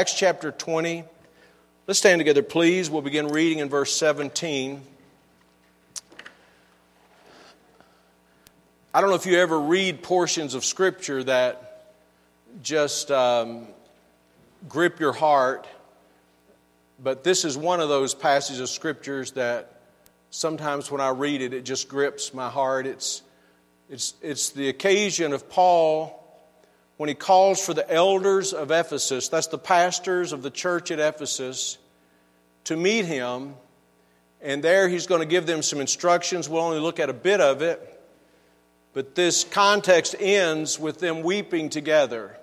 Acts chapter 20. Let's stand together, please. We'll begin reading in verse 17. I don't know if you ever read portions of Scripture that just um, grip your heart, but this is one of those passages of Scriptures that sometimes when I read it, it just grips my heart. It's, it's, it's the occasion of Paul when he calls for the elders of Ephesus, that's the pastors of the church at Ephesus, to meet him. And there he's going to give them some instructions. We'll only look at a bit of it. But this context ends with them weeping together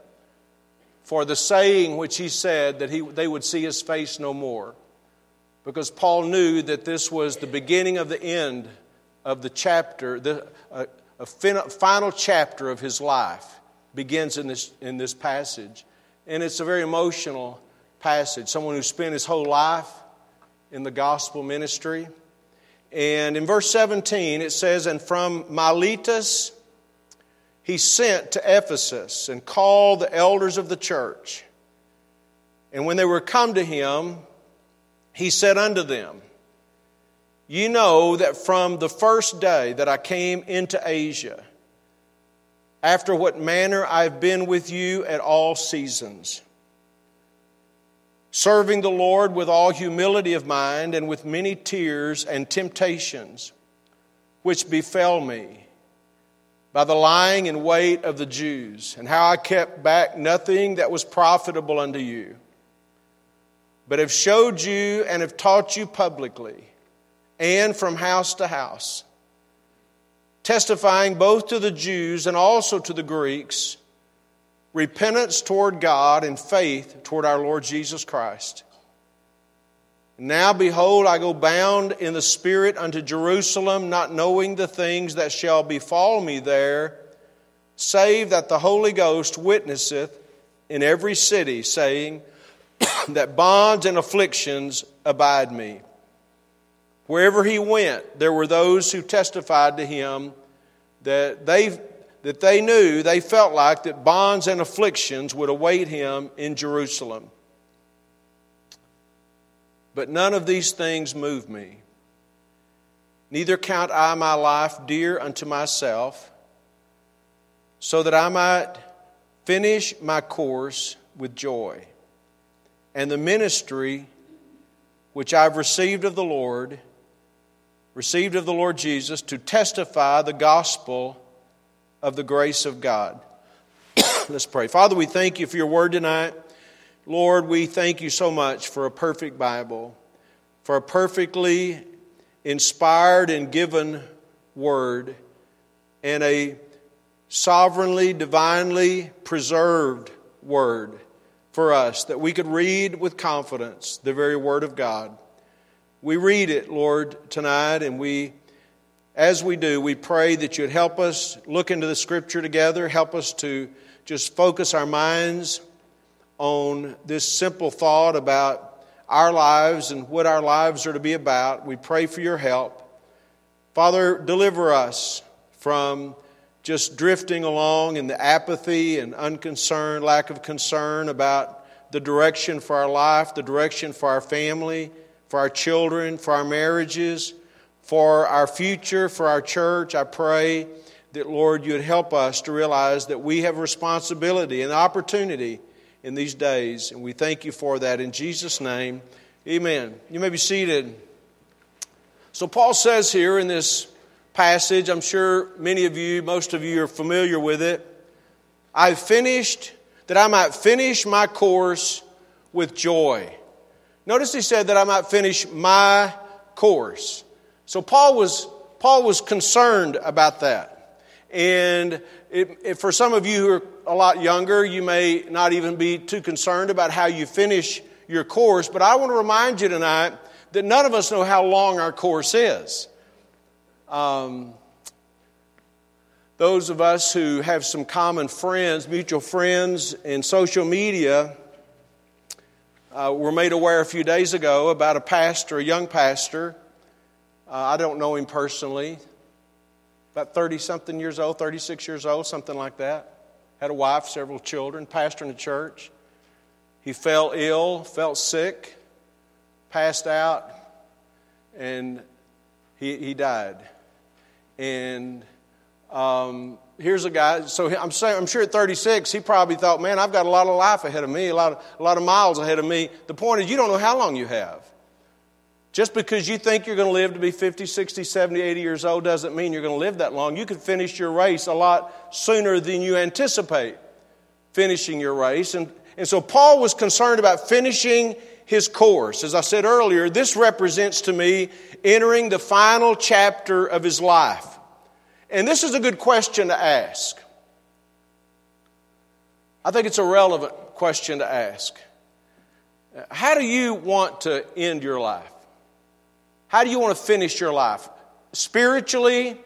for the saying which he said that he, they would see his face no more. Because Paul knew that this was the beginning of the end of the chapter, the, uh, a, a final chapter of his life begins in this, in this passage. And it's a very emotional passage. Someone who spent his whole life in the gospel ministry. And in verse 17, it says, And from Miletus he sent to Ephesus and called the elders of the church. And when they were come to him, he said unto them, You know that from the first day that I came into Asia, after what manner I've been with you at all seasons, serving the Lord with all humility of mind and with many tears and temptations which befell me by the lying in wait of the Jews, and how I kept back nothing that was profitable unto you, but have showed you and have taught you publicly and from house to house testifying both to the Jews and also to the Greeks repentance toward God and faith toward our Lord Jesus Christ. Now, behold, I go bound in the Spirit unto Jerusalem, not knowing the things that shall befall me there, save that the Holy Ghost witnesseth in every city, saying, that bonds and afflictions abide me. Wherever he went, there were those who testified to him that they, that they knew, they felt like that bonds and afflictions would await him in Jerusalem. But none of these things move me. Neither count I my life dear unto myself, so that I might finish my course with joy, and the ministry which I've received of the Lord received of the Lord Jesus to testify the gospel of the grace of God. Let's pray. Father, we thank you for your word tonight. Lord, we thank you so much for a perfect Bible, for a perfectly inspired and given word, and a sovereignly, divinely preserved word for us that we could read with confidence the very word of God. We read it, Lord, tonight, and we, as we do, we pray that you'd help us look into the Scripture together, help us to just focus our minds on this simple thought about our lives and what our lives are to be about. We pray for your help. Father, deliver us from just drifting along in the apathy and unconcern, lack of concern about the direction for our life, the direction for our family for our children, for our marriages, for our future, for our church. I pray that, Lord, you would help us to realize that we have responsibility and opportunity in these days. And we thank you for that. In Jesus' name, amen. You may be seated. So, Paul says here in this passage, I'm sure many of you, most of you are familiar with it. I've finished, that I might finish my course with joy. Notice he said that I might finish my course. So Paul was, Paul was concerned about that. And it, it, for some of you who are a lot younger, you may not even be too concerned about how you finish your course. But I want to remind you tonight that none of us know how long our course is. Um, those of us who have some common friends, mutual friends in social media, uh, were made aware a few days ago about a pastor, a young pastor. Uh, I don't know him personally, about 30 something years old, 36 years old, something like that. Had a wife, several children, pastor in a church. he fell ill, felt sick, passed out, and he, he died. And um, here's a guy, so I'm, saying, I'm sure at 36, he probably thought, man, I've got a lot of life ahead of me, a lot of, a lot of miles ahead of me. The point is, you don't know how long you have. Just because you think you're going to live to be 50, 60, 70, 80 years old doesn't mean you're going to live that long. You could finish your race a lot sooner than you anticipate finishing your race. And, and so Paul was concerned about finishing his course. As I said earlier, this represents to me entering the final chapter of his life. And this is a good question to ask. I think it's a relevant question to ask. How do you want to end your life? How do you want to finish your life? Spiritually,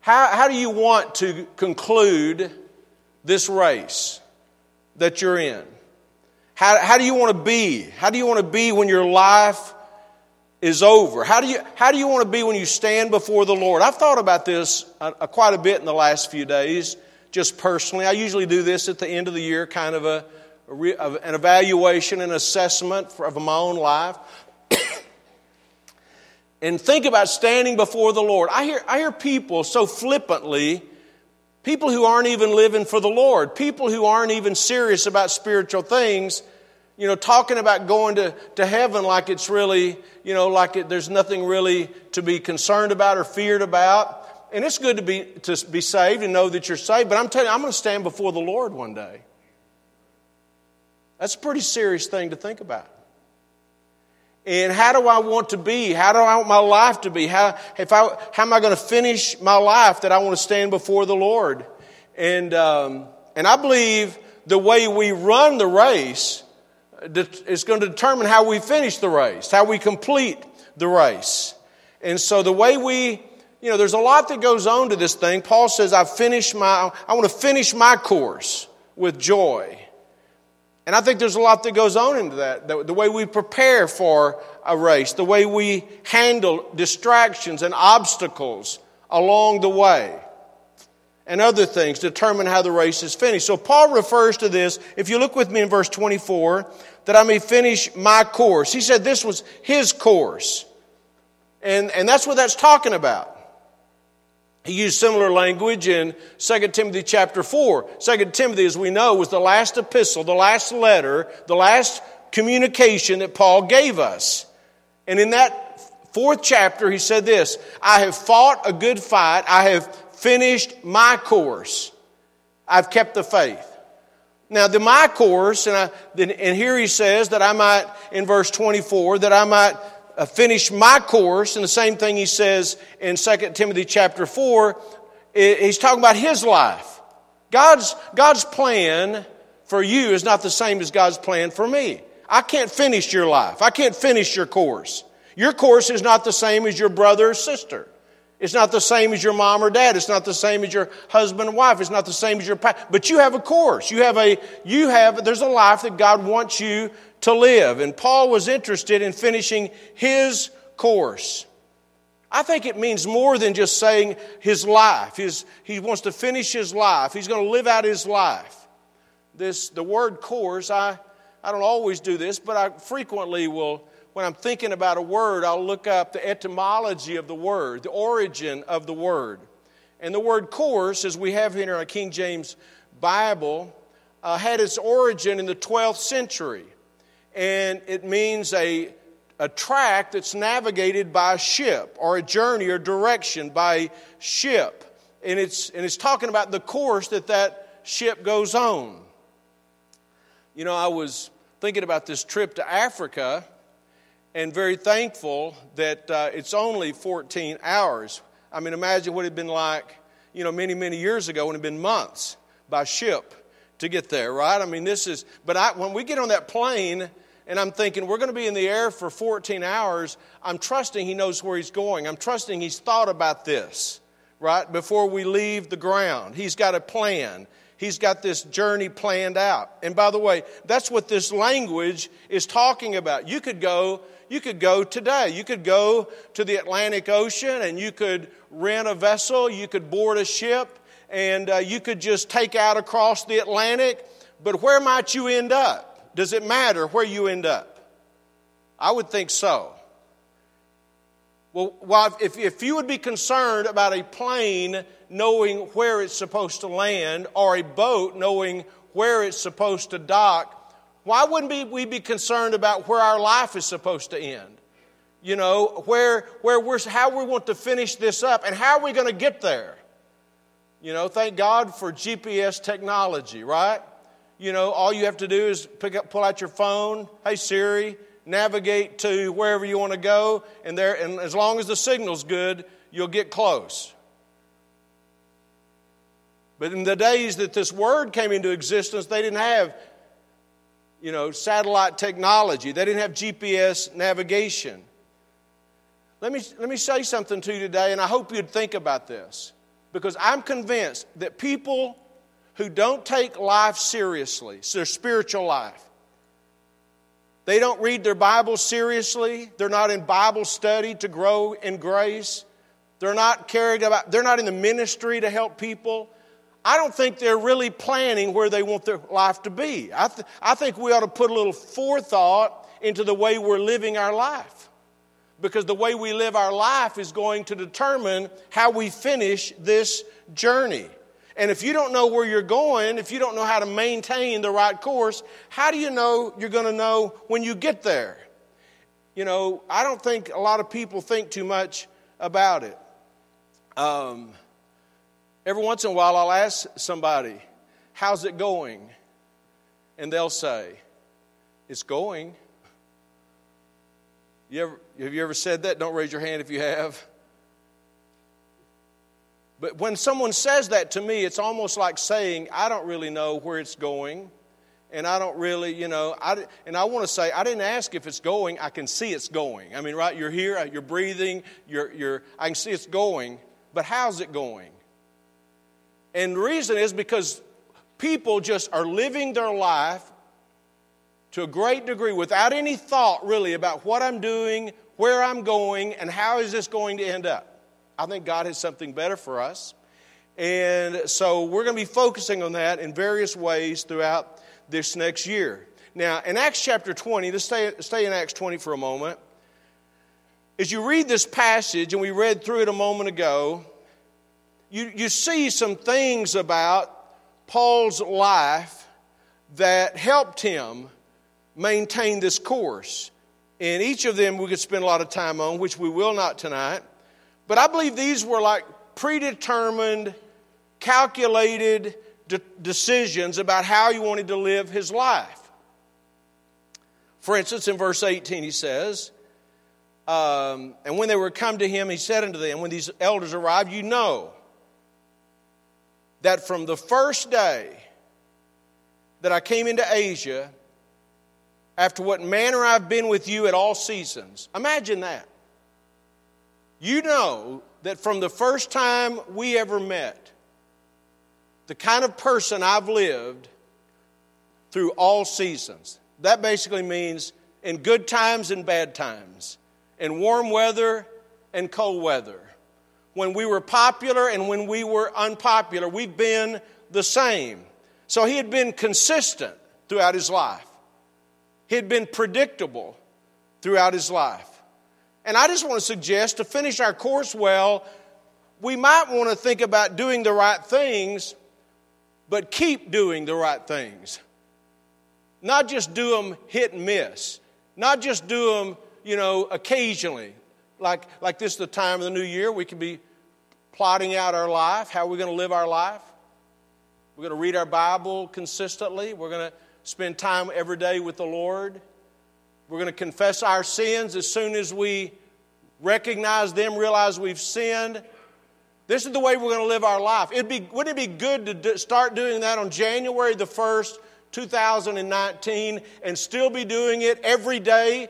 how, how do you want to conclude this race that you're in? How, how do you want to be? How do you want to be when your life is over? How do you, how do you want to be when you stand before the Lord? I've thought about this uh, uh quite a bit in the last few days, just personally. I usually do this at the end of the year, kind of a, a an evaluation an assessment of my own life and think about standing before the Lord. I hear, I hear people so flippantly, people who aren't even living for the Lord, people who aren't even serious about spiritual things, you know, talking about going to, to heaven like it's really, you know, like it, there's nothing really to be concerned about or feared about. And it's good to be, to be saved and know that you're saved, but I'm telling you, I'm going to stand before the Lord one day. That's a pretty serious thing to think about. And how do I want to be? How do I want my life to be? How, if I, how am I going to finish my life that I want to stand before the Lord? And, um, and I believe the way we run the race is going to determine how we finish the race, how we complete the race. And so the way we, you know, there's a lot that goes on to this thing. Paul says, I've finished my, I want to finish my course with joy. And I think there's a lot that goes on into that. The, the, way we prepare for a race, the way we handle distractions and obstacles along the way, and other things determine how the race is finished. So Paul refers to this, if you look with me in verse 24, that I may finish my course. He said this was his course. And, and that's what that's talking about. He used similar language in 2 Timothy chapter 4. 2 Timothy, as we know, was the last epistle, the last letter, the last communication that Paul gave us. And in that fourth chapter, he said this I have fought a good fight, I have finished my course, I've kept the faith. Now, the my course, and, I, and here he says that I might, in verse 24, that I might uh, finish my course, and the same thing he says in 2 Timothy chapter 4, he's talking about his life. God's, God's plan for you is not the same as God's plan for me. I can't finish your life. I can't finish your course. Your course is not the same as your brother or sister. It's not the same as your mom or dad. It's not the same as your husband and wife. It's not the same as your but you have a course. You have a you have there's a life that God wants you to live. And Paul was interested in finishing his course. I think it means more than just saying his life. His, he wants to finish his life. He's going to live out his life. This, the word course, I, I don't always do this, but I frequently will, when I'm thinking about a word, I'll look up the etymology of the word, the origin of the word. And the word course, as we have here in our King James Bible, uh, had its origin in the 12th century and it means a, a track that's navigated by a ship or a journey or direction by ship. And it's, and it's talking about the course that that ship goes on. You know, I was thinking about this trip to Africa and very thankful that uh, it's only 14 hours. I mean, imagine what it had been like, you know, many, many years ago when it had been months by ship to get there, right? I mean, this is, but I, when we get on that plane, and I'm thinking, we're going to be in the air for 14 hours. I'm trusting he knows where he's going. I'm trusting he's thought about this, right? Before we leave the ground. He's got a plan. He's got this journey planned out. And by the way, that's what this language is talking about. You could go, you could go today. You could go to the Atlantic Ocean and you could rent a vessel. You could board a ship and uh, you could just take out across the Atlantic. But where might you end up? Does it matter where you end up? I would think so. Well, if, if you would be concerned about a plane knowing where it's supposed to land or a boat knowing where it's supposed to dock, why wouldn't we be concerned about where our life is supposed to end? You know, where, where we're, how we want to finish this up and how are we going to get there? You know, thank God for GPS technology, right? You know, all you have to do is pick up, pull out your phone. Hey Siri, navigate to wherever you want to go, and there, and as long as the signal's good, you'll get close. But in the days that this word came into existence, they didn't have, you know, satellite technology. They didn't have GPS navigation. Let me, let me say something to you today, and I hope you'd think about this. Because I'm convinced that people who don't take life seriously, their spiritual life, they don't read their Bible seriously, they're not in Bible study to grow in grace, they're not caring about, they're not in the ministry to help people. I don't think they're really planning where they want their life to be. I, th- I think we ought to put a little forethought into the way we're living our life. Because the way we live our life is going to determine how we finish this journey. And if you don't know where you're going, if you don't know how to maintain the right course, how do you know you're going to know when you get there? You know, I don't think a lot of people think too much about it. Um, Every once in a while, I'll ask somebody, How's it going? And they'll say, It's going. You ever, have you ever said that? Don't raise your hand if you have. But when someone says that to me, it's almost like saying, I don't really know where it's going. And I don't really, you know, I, and I want to say, I didn't ask if it's going. I can see it's going. I mean, right? You're here, you're breathing, you're, you're, I can see it's going. But how's it going? And the reason is because people just are living their life to a great degree without any thought really about what I'm doing, where I'm going, and how is this going to end up. I think God has something better for us. And so we're going to be focusing on that in various ways throughout this next year. Now, in Acts chapter 20, let's stay, stay in Acts 20 for a moment. As you read this passage, and we read through it a moment ago, you, you see some things about Paul's life that helped him maintain this course. And each of them we could spend a lot of time on, which we will not tonight. But I believe these were like predetermined, calculated de- decisions about how he wanted to live his life. For instance, in verse 18, he says, um, And when they were come to him, he said unto them, When these elders arrived, you know that from the first day that I came into Asia, after what manner I've been with you at all seasons, imagine that. You know that from the first time we ever met, the kind of person I've lived through all seasons. That basically means in good times and bad times, in warm weather and cold weather, when we were popular and when we were unpopular. We've been the same. So he had been consistent throughout his life, he had been predictable throughout his life. And I just want to suggest to finish our course well, we might want to think about doing the right things, but keep doing the right things. Not just do them hit and miss, not just do them, you know, occasionally, like, like this is the time of the new year, we can be plotting out our life, how we're going to live our life. We're going to read our Bible consistently. We're going to spend time every day with the Lord. We're going to confess our sins as soon as we recognize them, realize we've sinned. This is the way we're going to live our life. It'd be, wouldn't it be good to do, start doing that on January the 1st, 2019, and still be doing it every day,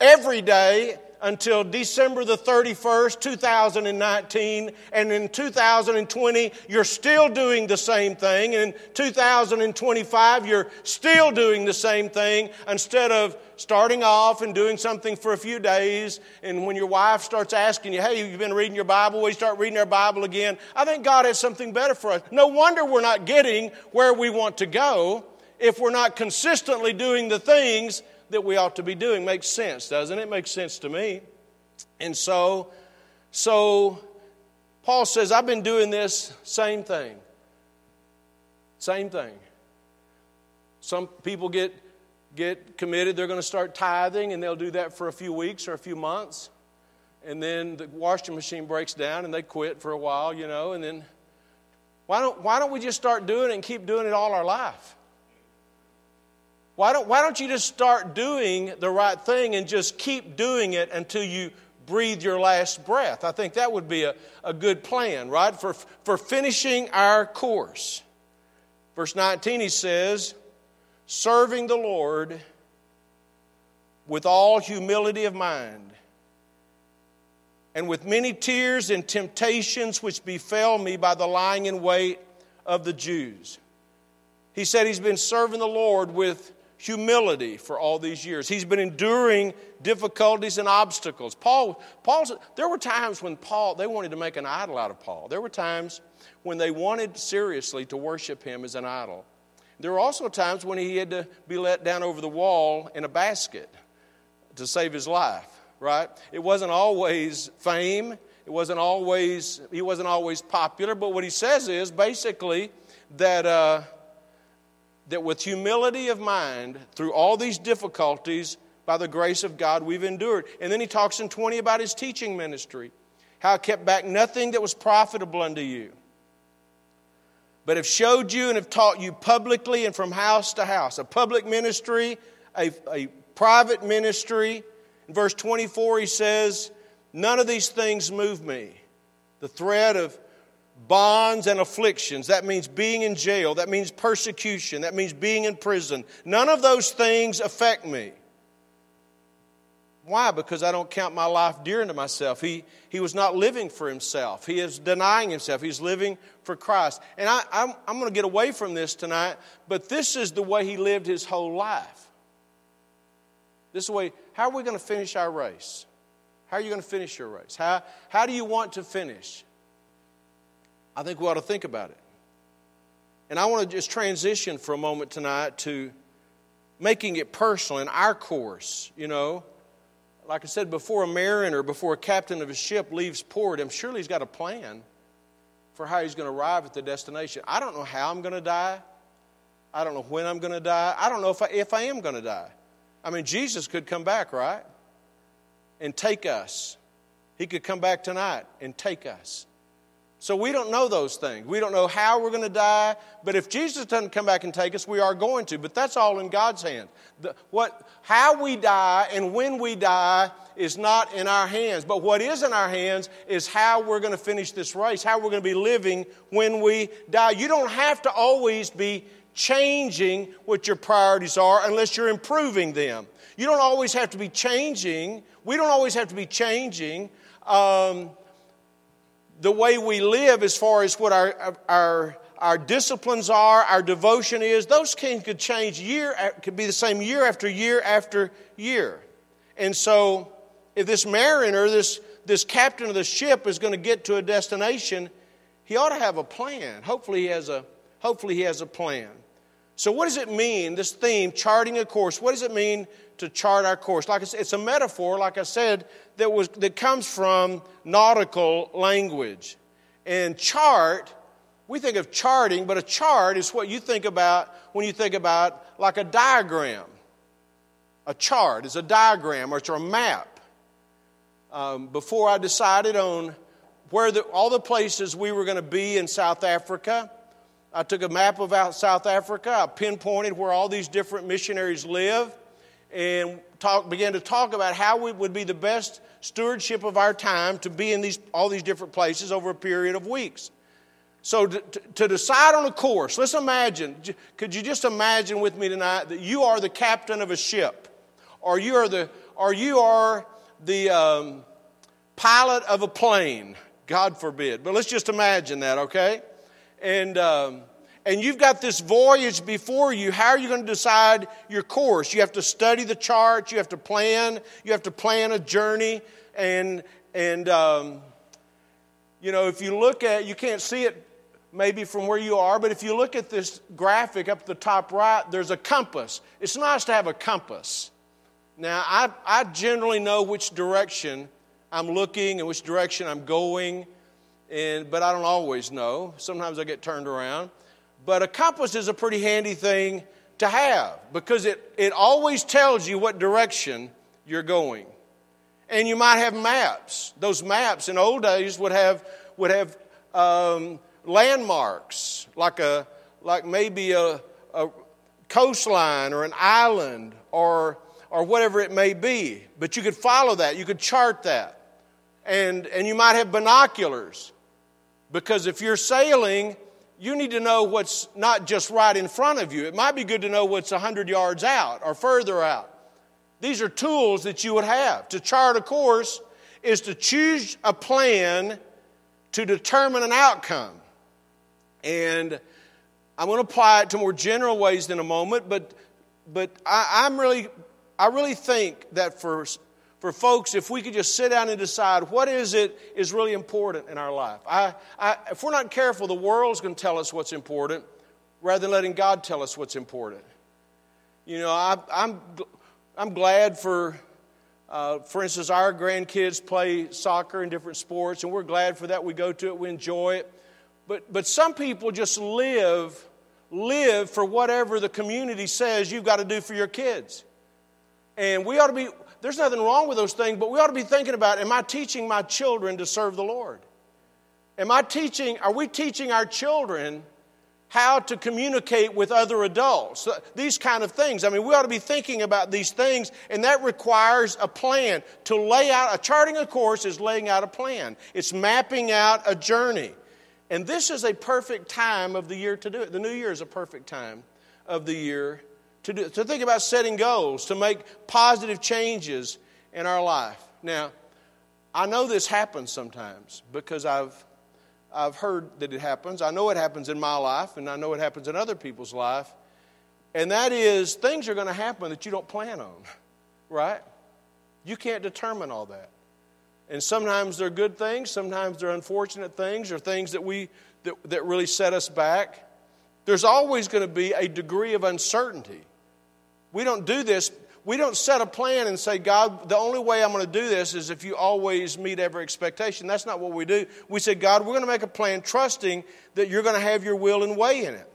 every day until December the 31st, 2019, and in 2020, you're still doing the same thing, and in 2025, you're still doing the same thing instead of starting off and doing something for a few days, and when your wife starts asking you, hey, you've been reading your Bible, we start reading our Bible again. I think God has something better for us. No wonder we're not getting where we want to go if we're not consistently doing the things that we ought to be doing. Makes sense, doesn't it? Makes sense to me. And so, so Paul says, I've been doing this same thing. Same thing. Some people get, get committed, they're going to start tithing, and they'll do that for a few weeks or a few months. And then the washing machine breaks down and they quit for a while, you know, and then why don't, why don't we just start doing it and keep doing it all our life? Why don't, why don't you just start doing the right thing and just keep doing it until you breathe your last breath? I think that would be a, a good plan, right? For, for finishing our course. Verse 19, he says, serving the Lord with all humility of mind and with many tears and temptations which befell me by the lying in wait of the Jews. He said he's been serving the Lord with humility for all these years. He's been enduring difficulties and obstacles. Paul, Paul's, there were times when Paul, they wanted to make an idol out of Paul. There were times when they wanted seriously to worship him as an idol. There were also times when he had to be let down over the wall in a basket to save his life right? It wasn't always fame. It wasn't always, he wasn't always popular. But what he says is basically that, uh, that with humility of mind, through all these difficulties, by the grace of God, we've endured. And then he talks in 20 about his teaching ministry, how I kept back nothing that was profitable unto you, but have showed you and have taught you publicly and from house to house. A public ministry, a, a private ministry, in verse 24, he says, None of these things move me. The threat of bonds and afflictions, that means being in jail, that means persecution, that means being in prison. None of those things affect me. Why? Because I don't count my life dear unto myself. He, he was not living for himself. He is denying himself. He's living for Christ. And I, I'm, I'm going to get away from this tonight, but this is the way he lived his whole life. This way, how are we going to finish our race? How are you going to finish your race? How, how do you want to finish? I think we ought to think about it. And I want to just transition for a moment tonight to making it personal in our course, you know. Like I said, before a mariner, before a captain of a ship leaves port, I'm surely he's got a plan for how he's going to arrive at the destination. I don't know how I'm going to die. I don't know when I'm going to die. I don't know if I, if I am going to die. I mean, Jesus could come back, right? And take us. He could come back tonight and take us. So we don't know those things. We don't know how we're going to die. But if Jesus doesn't come back and take us, we are going to. But that's all in God's hands. The, what, how we die and when we die is not in our hands. But what is in our hands is how we're going to finish this race, how we're going to be living when we die. You don't have to always be changing what your priorities are unless you're improving them. You don't always have to be changing, we don't always have to be changing um, the way we live as far as what our, our, our disciplines are, our devotion is. Those can could change year, uh, could be the same year after year after year. And so, if this mariner, this, this captain of the ship is going to get to a destination, he ought to have a plan. Hopefully, he has a, hopefully he has a plan. So, what does it mean, this theme, charting a course? What does it mean to chart our course? Like said, it's a metaphor, like I said, that, was, that comes from nautical language. And chart, we think of charting, but a chart is what you think about when you think about like a diagram. A chart is a diagram or it's a map. Um, before I decided on where the, all the places we were going to be in South Africa, I took a map of South Africa. I pinpointed where all these different missionaries live and talk, began to talk about how it would be the best stewardship of our time to be in these, all these different places over a period of weeks. So, to, to decide on a course, let's imagine, could you just imagine with me tonight that you are the captain of a ship, or you are the, or you are the um, pilot of a plane, God forbid. But let's just imagine that, okay? and um, and you've got this voyage before you. How are you going to decide your course? You have to study the charts. You have to plan. You have to plan a journey. And and um, you know, if you look at, you can't see it maybe from where you are, but if you look at this graphic up the top right, there's a compass. It's nice to have a compass. Now, I, I generally know which direction I'm looking and which direction I'm going, and, but I don't always know. Sometimes I get turned around. But a compass is a pretty handy thing to have because it, it always tells you what direction you're going. And you might have maps. Those maps in old days would have, would have um, landmarks, like, a, like maybe a, a coastline or an island or, or whatever it may be. But you could follow that, you could chart that. And, and you might have binoculars because if you're sailing, you need to know what's not just right in front of you. It might be good to know what's 100 yards out or further out. These are tools that you would have. To chart a course is to choose a plan to determine an outcome. And I'm going to apply it to more general ways in a moment, but, but I, am really, I really think that for, for folks, if we could just sit down and decide what is it is really important in our life. I, I, if we're not careful, the world's going to tell us what's important rather than letting God tell us what's important. You know, I, I'm, I'm glad for, uh, for instance, our grandkids play soccer and different sports, and we're glad for that. We go to it, we enjoy it. But, but some people just live, live for whatever the community says you've got to do for your kids. And we ought to be, there's nothing wrong with those things, but we ought to be thinking about am I teaching my children to serve the Lord? Am I teaching, are we teaching our children how to communicate with other adults, these kind of things. I mean, we ought to be thinking about these things, and that requires a plan. To lay out, a charting a course is laying out a plan, it's mapping out a journey. And this is a perfect time of the year to do it. The new year is a perfect time of the year to, do, to think about setting goals, to make positive changes in our life. Now, I know this happens sometimes because I've I've heard that it happens. I know it happens in my life, and I know it happens in other people's life. And that is, things are going to happen that you don't plan on, right? You can't determine all that. And sometimes they're good things, sometimes they're unfortunate things, or things that, we, that, that really set us back. There's always going to be a degree of uncertainty. We don't do this we don't set a plan and say, God, the only way I'm going to do this is if you always meet every expectation. That's not what we do. We say, God, we're going to make a plan trusting that you're going to have your will and way in it.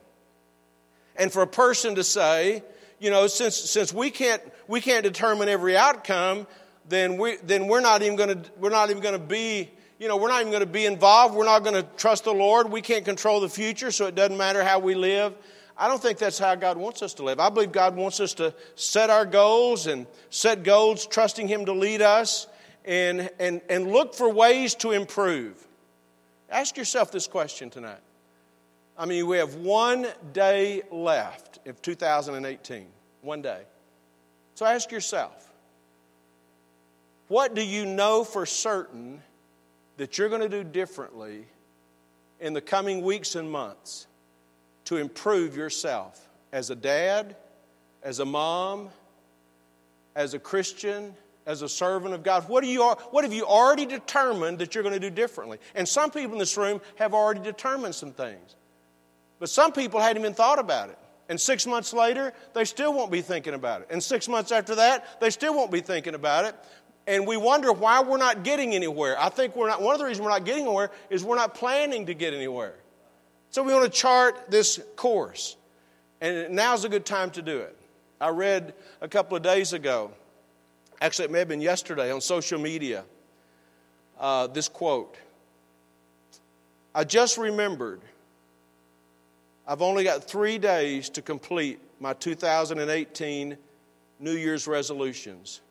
And for a person to say, you know, since, since we, can't, we can't determine every outcome, then, we, then we're not even going to, we're not even going to be, you know, we're not even going to be involved. We're not going to trust the Lord. We can't control the future, so it doesn't matter how we live. I don't think that's how God wants us to live. I believe God wants us to set our goals and set goals, trusting Him to lead us and, and, and look for ways to improve. Ask yourself this question tonight. I mean, we have one day left of 2018. One day. So ask yourself what do you know for certain that you're going to do differently in the coming weeks and months? To improve yourself as a dad, as a mom, as a Christian, as a servant of God? What, do you, what have you already determined that you're going to do differently? And some people in this room have already determined some things. But some people hadn't even thought about it. And six months later, they still won't be thinking about it. And six months after that, they still won't be thinking about it. And we wonder why we're not getting anywhere. I think we're not, one of the reasons we're not getting anywhere is we're not planning to get anywhere. So we want to chart this course. And now's a good time to do it. I read a couple of days ago, actually, it may have been yesterday on social media, uh, this quote I just remembered I've only got three days to complete my 2018 New Year's resolutions.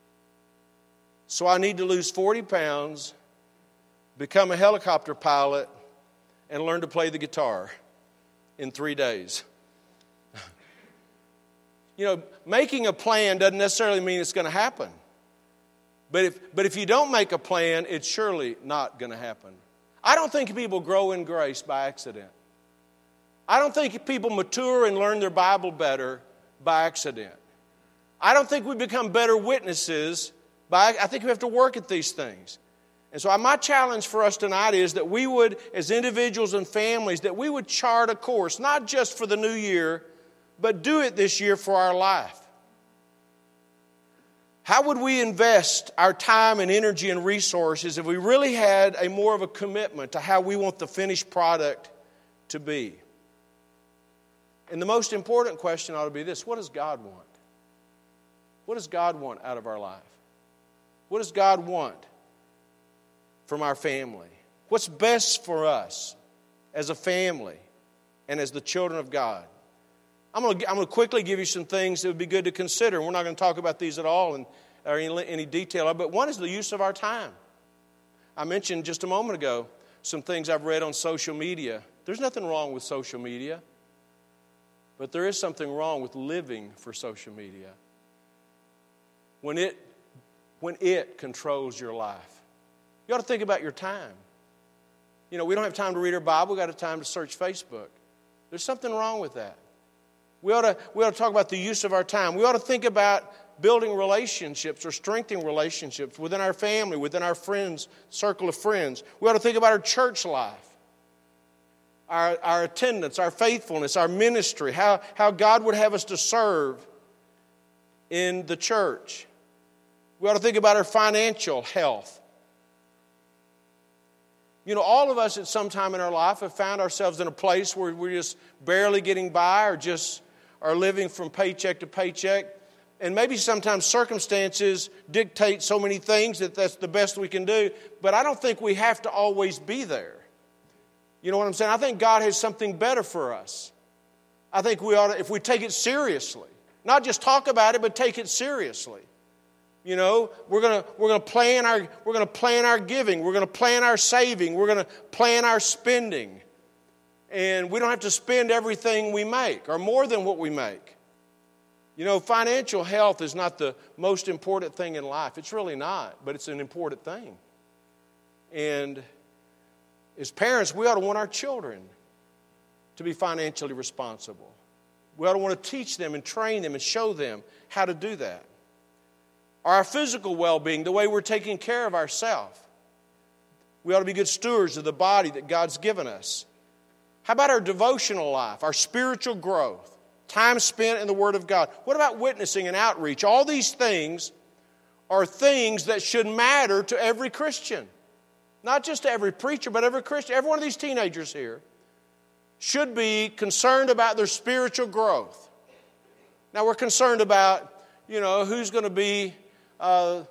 So I need to lose 40 pounds, become a helicopter pilot, and learn to play the guitar in three days. you know, making a plan doesn't necessarily mean it's going to happen. But if, but if you don't make a plan, it's surely not going to happen. I don't think people grow in grace by accident. I don't think people mature and learn their Bible better by accident. I don't think we become better witnesses by, I think we have to work at these things. And so uh, my challenge for us tonight is that we would, as individuals and families, that we would chart a course, not just for the new year, but do it this year for our life. How would we invest our time and energy and resources if we really had a more of a commitment to how we want the finished product to be? And the most important question ought to be this what does God want? What does God want out of our life? What does God want from our family? What's best for us as a family and as the children of God? I'm going, to, quickly give you some things that would be good to consider. We're not going to talk about these at all in, or any, any detail, but one is the use of our time. I mentioned just a moment ago some things I've read on social media. There's nothing wrong with social media, but there is something wrong with living for social media. When it, when it controls your life, you ought to think about your time. You know, we don't have time to read our Bible, we got time to search Facebook. There's something wrong with that. We ought, to, we ought to talk about the use of our time. We ought to think about building relationships or strengthening relationships within our family, within our friends, circle of friends. We ought to think about our church life, our, our attendance, our faithfulness, our ministry, how, how God would have us to serve in the church. We ought to think about our financial health. You know, all of us at some time in our life have found ourselves in a place where we're just barely getting by or just are living from paycheck to paycheck. And maybe sometimes circumstances dictate so many things that that's the best we can do, but I don't think we have to always be there. You know what I'm saying? I think God has something better for us. I think we ought to, if we take it seriously, not just talk about it, but take it seriously. You know, we're gonna we're gonna plan our we're gonna plan our giving, we're gonna plan our saving, we're gonna plan our spending and we don't have to spend everything we make or more than what we make. You know, financial health is not the most important thing in life. It's really not, but it's an important thing. And as parents, we ought to want our children to be financially responsible. We ought to want to teach them and train them and show them how to do that. Our physical well being, the way we're taking care of ourselves. We ought to be good stewards of the body that God's given us. How about our devotional life, our spiritual growth, time spent in the Word of God? What about witnessing and outreach? All these things are things that should matter to every Christian. Not just to every preacher, but every Christian. Every one of these teenagers here should be concerned about their spiritual growth. Now, we're concerned about, you know, who's going to be uh,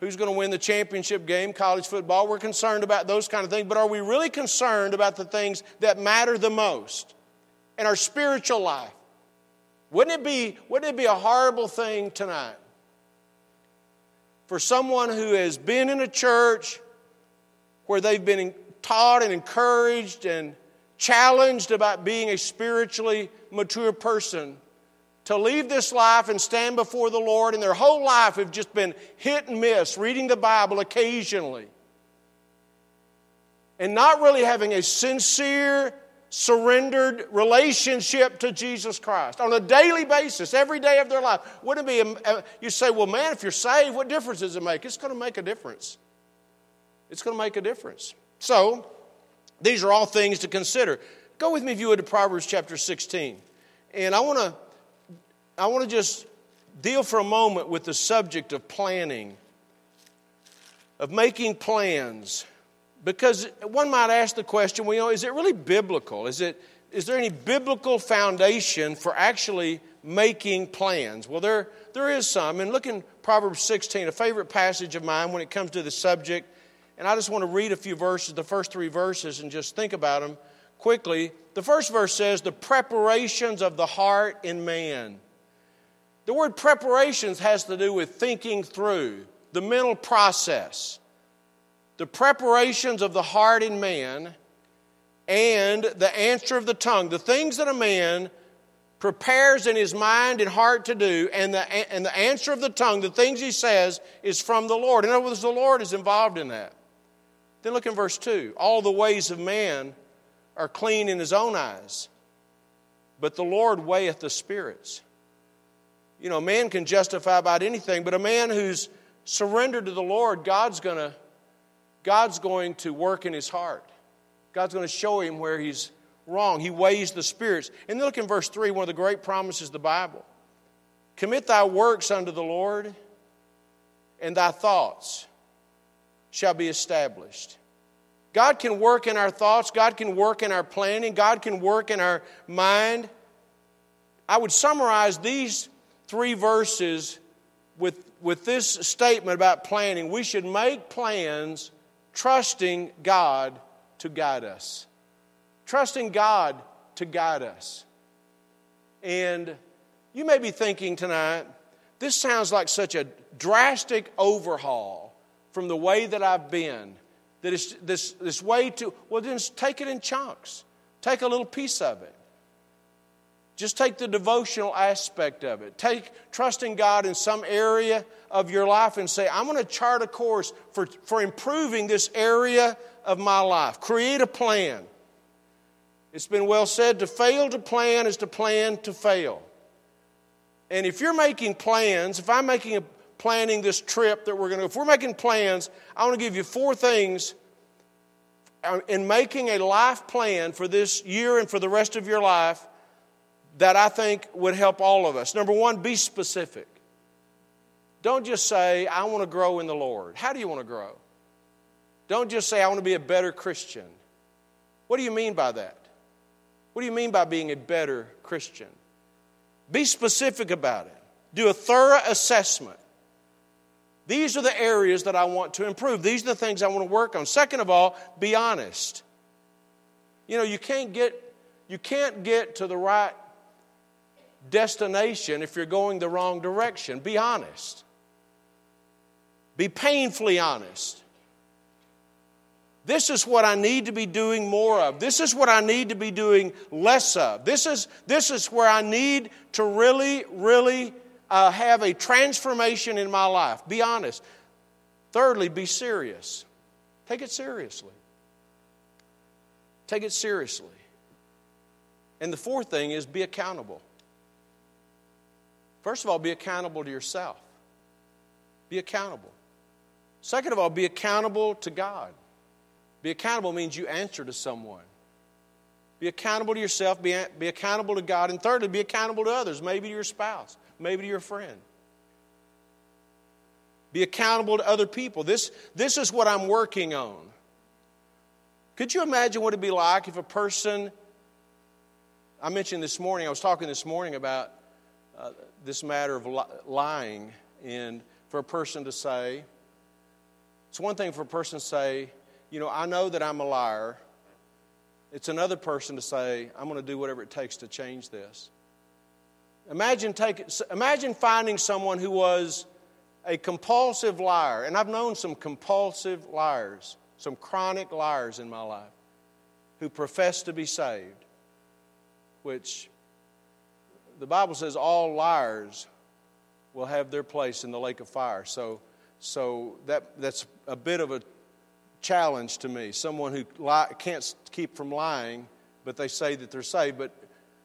who's going to win the championship game, college football. We're concerned about those kind of things, but are we really concerned about the things that matter the most in our spiritual life? Wouldn't it be, wouldn't it be a horrible thing tonight for someone who has been in a church where they've been taught and encouraged and challenged about being a spiritually mature person to leave this life and stand before the Lord, and their whole life have just been hit and miss, reading the Bible occasionally, and not really having a sincere, surrendered relationship to Jesus Christ on a daily basis, every day of their life. Wouldn't it be, a, uh, you say, well, man, if you're saved, what difference does it make? It's going to make a difference. It's going to make a difference. So, these are all things to consider. Go with me, if you would, to Proverbs chapter 16. And I want to I want to just deal for a moment with the subject of planning, of making plans. Because one might ask the question, well, you know, is it really biblical? Is, it, is there any biblical foundation for actually making plans? Well, there, there is some. And look in Proverbs 16, a favorite passage of mine when it comes to the subject. And I just want to read a few verses, the first three verses, and just think about them quickly. The first verse says, The preparations of the heart in man the word preparations has to do with thinking through, the mental process, the preparations of the heart in man, and the answer of the tongue, the things that a man prepares in his mind and heart to do, and the, and the answer of the tongue, the things he says, is from the Lord. In other words, the Lord is involved in that. Then look in verse 2 All the ways of man are clean in his own eyes, but the Lord weigheth the spirits. You know, man can justify about anything, but a man who's surrendered to the Lord, God's going to God's going to work in his heart. God's going to show him where he's wrong. He weighs the spirits. And then look in verse 3, one of the great promises of the Bible. Commit thy works unto the Lord, and thy thoughts shall be established. God can work in our thoughts, God can work in our planning, God can work in our mind. I would summarize these three verses with, with this statement about planning. We should make plans trusting God to guide us. Trusting God to guide us. And you may be thinking tonight, this sounds like such a drastic overhaul from the way that I've been. That it's this, this way to, well, then take it in chunks. Take a little piece of it. Just take the devotional aspect of it. Take trusting God in some area of your life and say, I'm going to chart a course for, for improving this area of my life. Create a plan. It's been well said to fail to plan is to plan to fail. And if you're making plans, if I'm making a, planning this trip that we're going to, if we're making plans, I want to give you four things uh, in making a life plan for this year and for the rest of your life that I think would help all of us. Number one, be specific. Don't just say, I want to grow in the Lord. How do you want to grow? Don't just say, I want to be a better Christian. What do you mean by that? What do you mean by being a better Christian? Be specific about it. Do a thorough assessment. These are the areas that I want to improve. These are the things I want to work on. Second of all, be honest. You know, you can't get you can't get to the right destination if you're going the wrong direction. Be honest. Be painfully honest. This is what I need to be doing more of. This is what I need to be doing less of. This is, this is where I need to really, really uh, have a transformation in my life. Be honest. Thirdly, be serious. Take it seriously. Take it seriously. And the fourth thing is be accountable. First of all, be accountable to yourself. Be accountable. Second of all, be accountable to God. Be accountable means you answer to someone. Be accountable to yourself, be, be accountable to God, and thirdly, be accountable to others, maybe to your spouse, maybe to your friend. Be accountable to other people. This, this is what I'm working on. Could you imagine what it'd be like if a person, I mentioned this morning, I was talking this morning about uh, this matter of lying, and for a person to say, it's one thing for a person to say, you know, I know that I'm a liar. It's another person to say, I'm going to do whatever it takes to change this. Imagine, take, imagine finding someone who was a compulsive liar, and I've known some compulsive liars, some chronic liars in my life, who profess to be saved, which the Bible says all liars will have their place in the lake of fire. So, so that, that's a bit of a challenge to me. Someone who lie, can't keep from lying, but they say that they're saved. But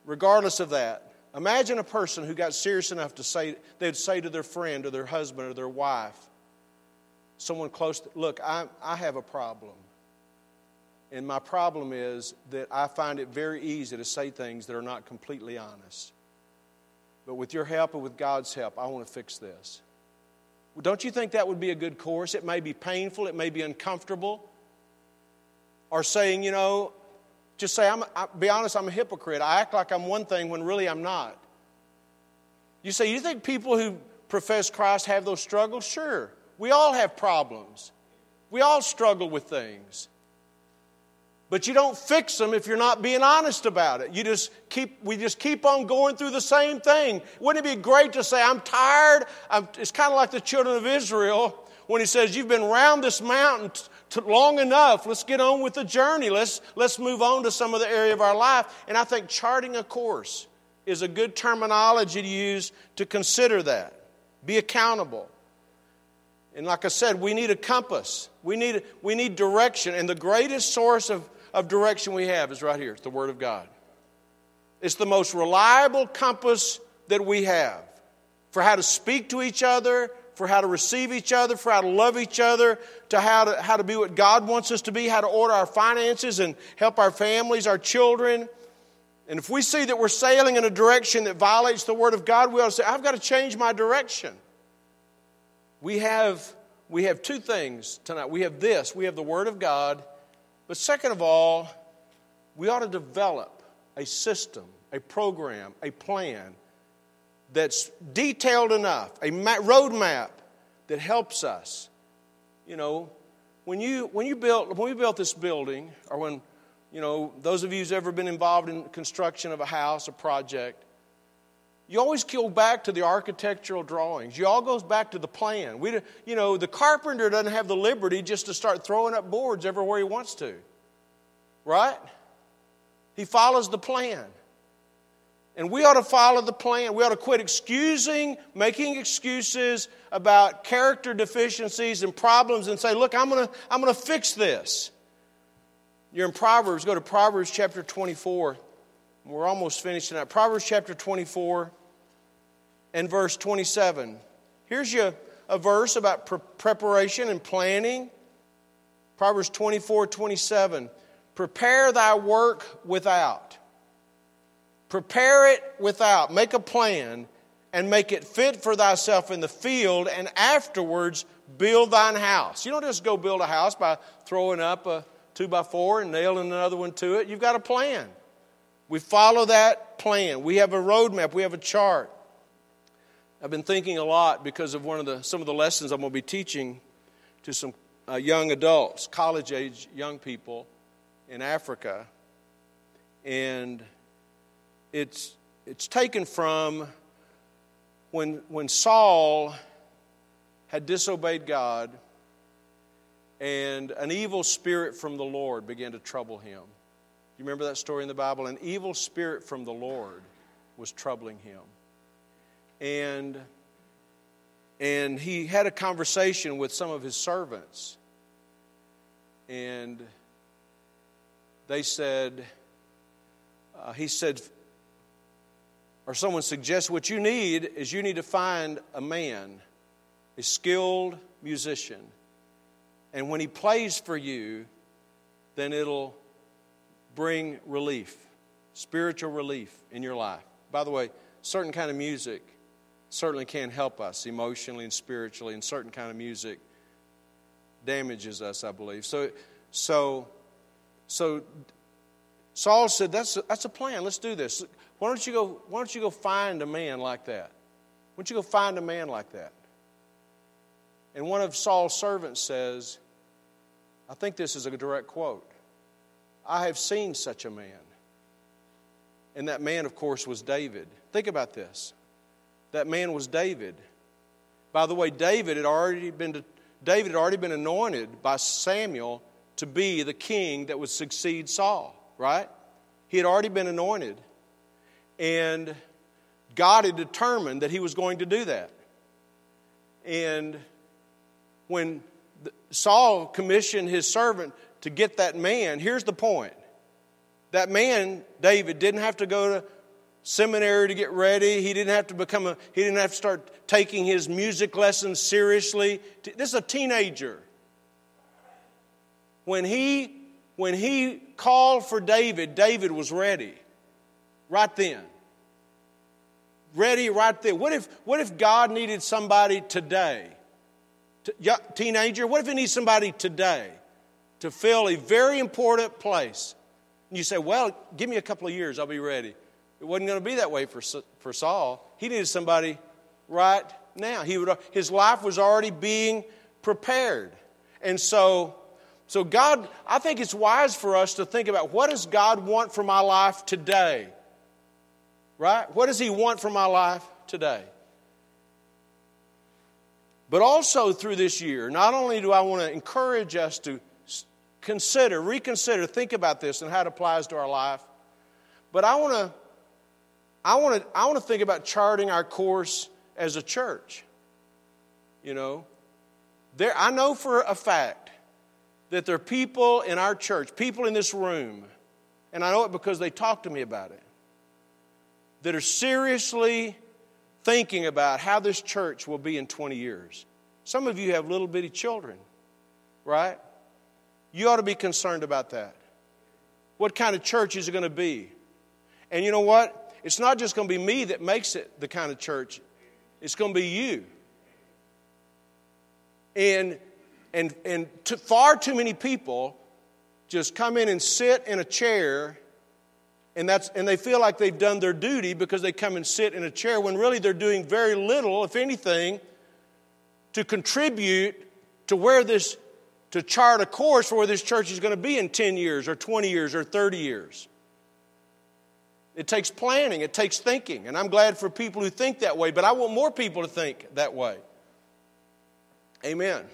regardless of that, imagine a person who got serious enough to say, they'd say to their friend or their husband or their wife, someone close, to, look, I, I have a problem. And my problem is that I find it very easy to say things that are not completely honest. But with your help and with God's help, I want to fix this. Don't you think that would be a good course? It may be painful, it may be uncomfortable. Or saying, you know, just say, I'm, I, be honest, I'm a hypocrite. I act like I'm one thing when really I'm not. You say, you think people who profess Christ have those struggles? Sure. We all have problems. We all struggle with things. But you don't fix them if you're not being honest about it. You just keep, we just keep on going through the same thing. Wouldn't it be great to say, I'm tired? I'm, it's kind of like the children of Israel when he says, You've been around this mountain t- long enough. Let's get on with the journey. Let's, let's move on to some other area of our life. And I think charting a course is a good terminology to use to consider that. Be accountable. And like I said, we need a compass. We need, we need direction. And the greatest source of of direction we have is right here it's the Word of God. It's the most reliable compass that we have for how to speak to each other, for how to receive each other, for how to love each other, to how to, how to be what God wants us to be, how to order our finances and help our families, our children. And if we see that we're sailing in a direction that violates the Word of God, we ought to say, I've got to change my direction. We have, we have two things tonight. We have this, we have the Word of God, but second of all, we ought to develop a system, a program, a plan that's detailed enough, a roadmap that helps us. You know, when you when you built when we built this building, or when you know those of you who's ever been involved in construction of a house, a project, you always go back to the architectural drawings. You all goes back to the plan. We, you know, the carpenter doesn't have the liberty just to start throwing up boards everywhere he wants to, right? He follows the plan. And we ought to follow the plan. We ought to quit excusing, making excuses about character deficiencies and problems and say, look, I'm going to I'm going to fix this. You're in Proverbs. Go to Proverbs chapter 24. We're almost finished tonight. Proverbs chapter 24 and verse 27. Here's you a verse about pre- preparation and planning. Proverbs 24 27. Prepare thy work without Prepare it without. Make a plan and make it fit for thyself in the field, and afterwards build thine house. You don't just go build a house by throwing up a two by four and nailing another one to it. You've got a plan. We follow that plan. We have a roadmap. We have a chart. I've been thinking a lot because of one of the some of the lessons I'm going to be teaching to some uh, young adults, college age young people in Africa, and it's, it's taken from when, when Saul had disobeyed God and an evil spirit from the Lord began to trouble him. You remember that story in the Bible? An evil spirit from the Lord was troubling him. And, and he had a conversation with some of his servants. And they said, uh, he said, or someone suggests what you need is you need to find a man, a skilled musician. And when he plays for you, then it'll bring relief, spiritual relief in your life. By the way, certain kind of music certainly can help us emotionally and spiritually, and certain kind of music damages us, I believe. So, so, so Saul said, "That's a, that's a plan. Let's do this. Why don't you go, why don't you go find a man like that? Why don't you go find a man like that? And one of Saul's servants says, I think this is a direct quote. I have seen such a man. And that man, of course, was David. Think about this. That man was David. By the way, David had already been David had already been anointed by Samuel to be the king that would succeed Saul, right? He had already been anointed. And God had determined that He was going to do that. And when Saul commissioned his servant to get that man, here's the point. That man, David, didn't have to go to seminary to get ready. He didn't have to become a, he didn't have to start taking his music lessons seriously. This is a teenager. When he, when he called for David, David was ready right then ready right there. What if, what if God needed somebody today? teenager, what if he needs somebody today to fill a very important place? And you say, well, give me a couple of years, I'll be ready. It wasn't going to be that way for, for Saul. He needed somebody right now. He would, his life was already being prepared. And so, so God, I think it's wise for us to think about what does God want for my life today? Right? What does He want for my life today? But also through this year, not only do I want to encourage us to consider, reconsider, think about this and how it applies to our life, but I want to, I want to, I want to think about charting our course as a church. You know, there, I know for a fact that there are people in our church, people in this room, and I know it because they talk to me about it, that are seriously thinking about how this church will be in 20 years. Some of you have little bitty children, right? You ought to be concerned about that. What kind of church is it going to be? And you know what? It's not just going to be me that makes it the kind of church, it's going to be you. And, and, and to, far too many people just come in and sit in a chair and, that's, and they feel like they've done their duty because they come and sit in a chair when really they're doing very little, if anything, to contribute to where this, to chart a course for where this church is going to be in 10 years or 20 years or 30 years. It takes planning, it takes thinking, and I'm glad for people who think that way, but I want more people to think that way. Amen.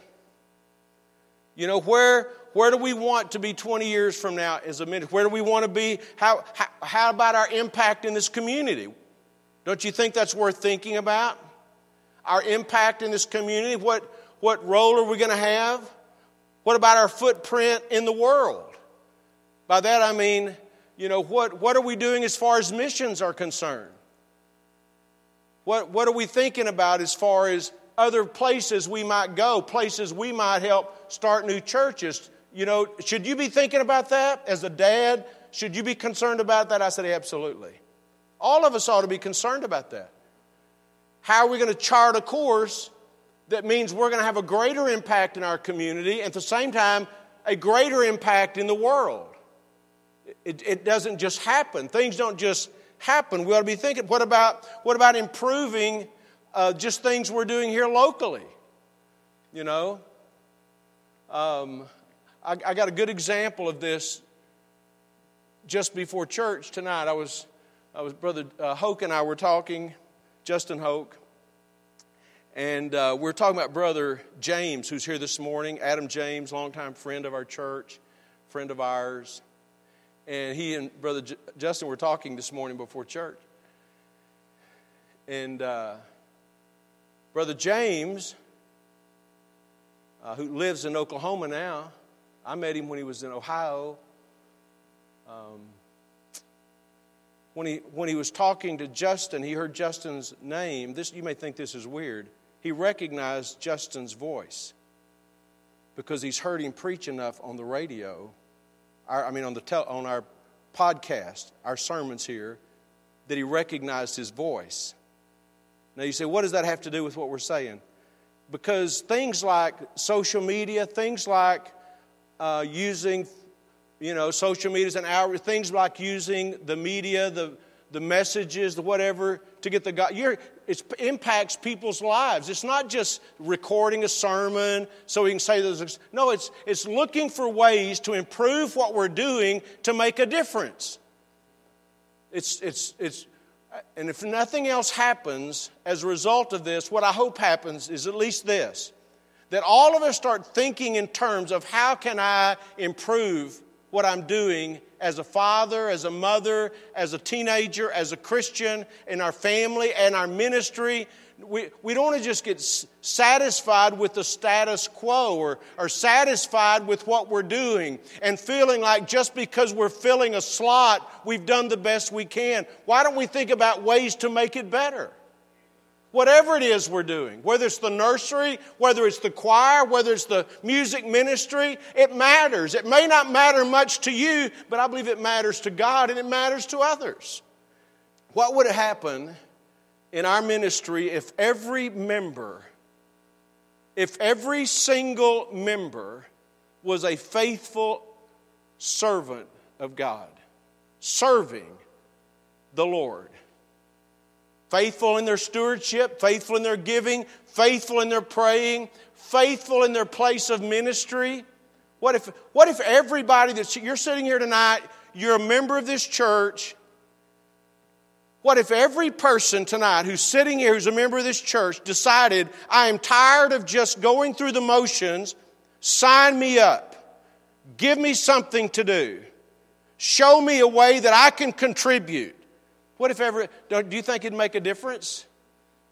You know, where, where do we want to be 20 years from now as a ministry? Where do we want to be? How, how, how about our impact in this community? Don't you think that's worth thinking about? Our impact in this community? What, what role are we going to have? What about our footprint in the world? By that I mean, you know, what, what are we doing as far as missions are concerned? What, what are we thinking about as far as other places we might go, places we might help start new churches. You know, should you be thinking about that as a dad? Should you be concerned about that? I said, absolutely. All of us ought to be concerned about that. How are we going to chart a course that means we're going to have a greater impact in our community and at the same time, a greater impact in the world? It, it doesn't just happen. Things don't just happen. We ought to be thinking, what about, what about improving uh, just things we're doing here locally. You know, um, I, I, got a good example of this just before church tonight. I was, I was Brother uh, Hoke and I were talking, Justin Hoke, and uh, we are talking about Brother James, who's here this morning. Adam James, longtime friend of our church, friend of ours. And he and Brother J- Justin were talking this morning before church. And uh, Brother James, uh, who lives in Oklahoma now, I met him when he was in Ohio. Um, when, he, when he was talking to Justin, he heard Justin's name. This, you may think this is weird. He recognized Justin's voice because he's heard him preach enough on the radio, our, I mean, on, the tel- on our podcast, our sermons here, that he recognized his voice. Now you say, what does that have to do with what we're saying? Because things like social media, things like uh, using, you know, social media as an outreach, things like using the media, the, the messages, the whatever, to get the God. it impacts people's lives. It's not just recording a sermon so we can say those. No, it's, it's looking for ways to improve what we're doing to make a difference. It's, it's, it's and if nothing else happens as a result of this, what I hope happens is at least this that all of us start thinking in terms of how can I improve what I'm doing as a father, as a mother, as a teenager, as a Christian, in our family and our ministry, we, we don't want to just get satisfied with the status quo or, or satisfied with what we're doing and feeling like just because we're filling a slot, we've done the best we can. Why don't we think about ways to make it better? Whatever it is we're doing, whether it's the nursery, whether it's the choir, whether it's the music ministry, it matters. It may not matter much to you, but I believe it matters to God and it matters to others. What would happen in our ministry if every member, if every single member was a faithful servant of God, serving the Lord. Faithful in their stewardship, faithful in their giving, faithful in their praying, faithful in their place of ministry. What if, what if everybody that you're sitting here tonight, you're a member of this church, what if every person tonight who's sitting here, who's a member of this church, decided, I am tired of just going through the motions, sign me up, give me something to do, show me a way that I can contribute? What if ever, do you think it'd make a difference?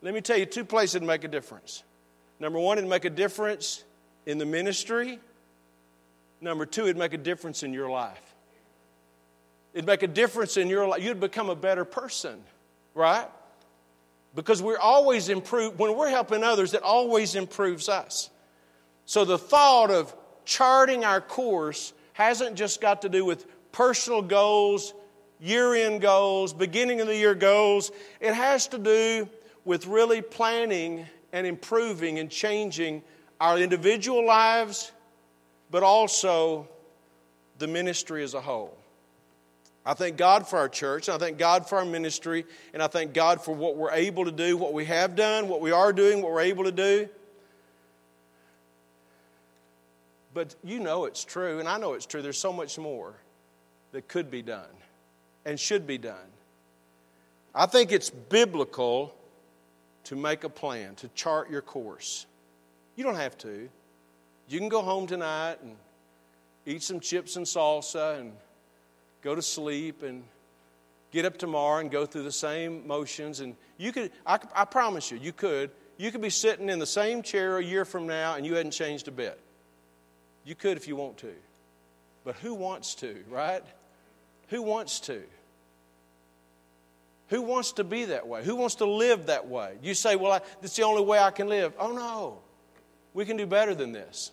Let me tell you two places it'd make a difference. Number one, it'd make a difference in the ministry. Number two, it'd make a difference in your life. It'd make a difference in your life. You'd become a better person, right? because we're always improve when we're helping others it always improves us so the thought of charting our course hasn't just got to do with personal goals year-end goals beginning of the year goals it has to do with really planning and improving and changing our individual lives but also the ministry as a whole I thank God for our church, and I thank God for our ministry, and I thank God for what we're able to do, what we have done, what we are doing, what we're able to do. But you know it's true, and I know it's true. There's so much more that could be done and should be done. I think it's biblical to make a plan, to chart your course. You don't have to. You can go home tonight and eat some chips and salsa and go to sleep and get up tomorrow and go through the same motions. And you could, I, I promise you, you could. You could be sitting in the same chair a year from now and you hadn't changed a bit. You could if you want to. But who wants to, right? Who wants to? Who wants to be that way? Who wants to live that way? You say, well, I, that's the only way I can live. Oh, no. We can do better than this.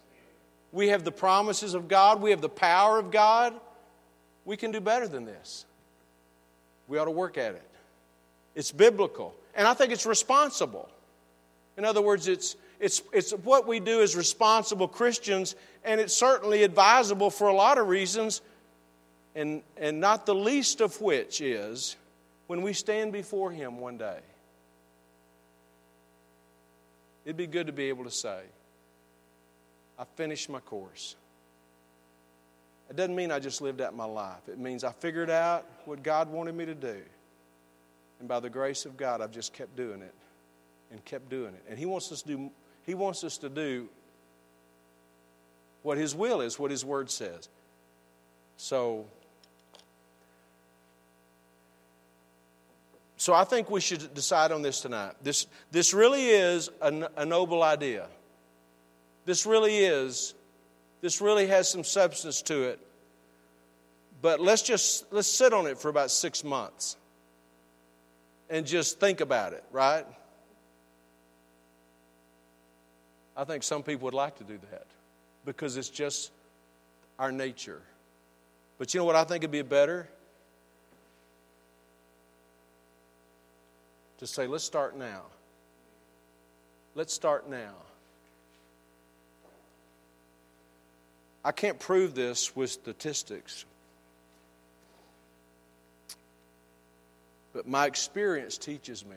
We have the promises of God, we have the power of God. We can do better than this. We ought to work at it. It's biblical. And I think it's responsible. In other words, it's, it's, it's what we do as responsible Christians, and it's certainly advisable for a lot of reasons, and, and not the least of which is when we stand before Him one day. It'd be good to be able to say, I finished my course. It doesn't mean I just lived out my life. It means I figured out what God wanted me to do. And by the grace of God, I've just kept doing it and kept doing it. And He wants us to do, he wants us to do what His will is, what His Word says. So, so I think we should decide on this tonight. This, this really is a, a noble idea. This really is this really has some substance to it. But let's just let's sit on it for about 6 months and just think about it, right? I think some people would like to do that because it's just our nature. But you know what I think would be better? To say, let's start now. Let's start now. I can't prove this with statistics. But my experience teaches me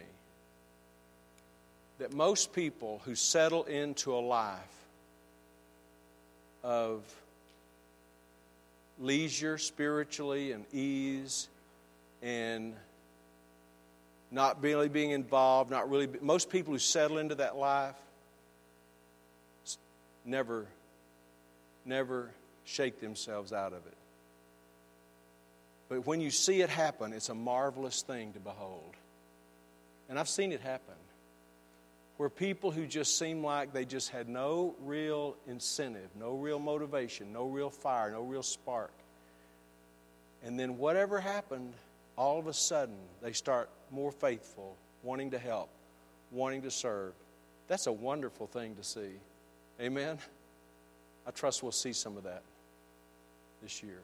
that most people who settle into a life of leisure spiritually and ease and not really being involved, not really, most people who settle into that life never never shake themselves out of it. But when you see it happen, it's a marvelous thing to behold. And I've seen it happen. Where people who just seem like they just had no real incentive, no real motivation, no real fire, no real spark. And then whatever happened, all of a sudden they start more faithful, wanting to help, wanting to serve. That's a wonderful thing to see. Amen? I trust we'll see some of that this year.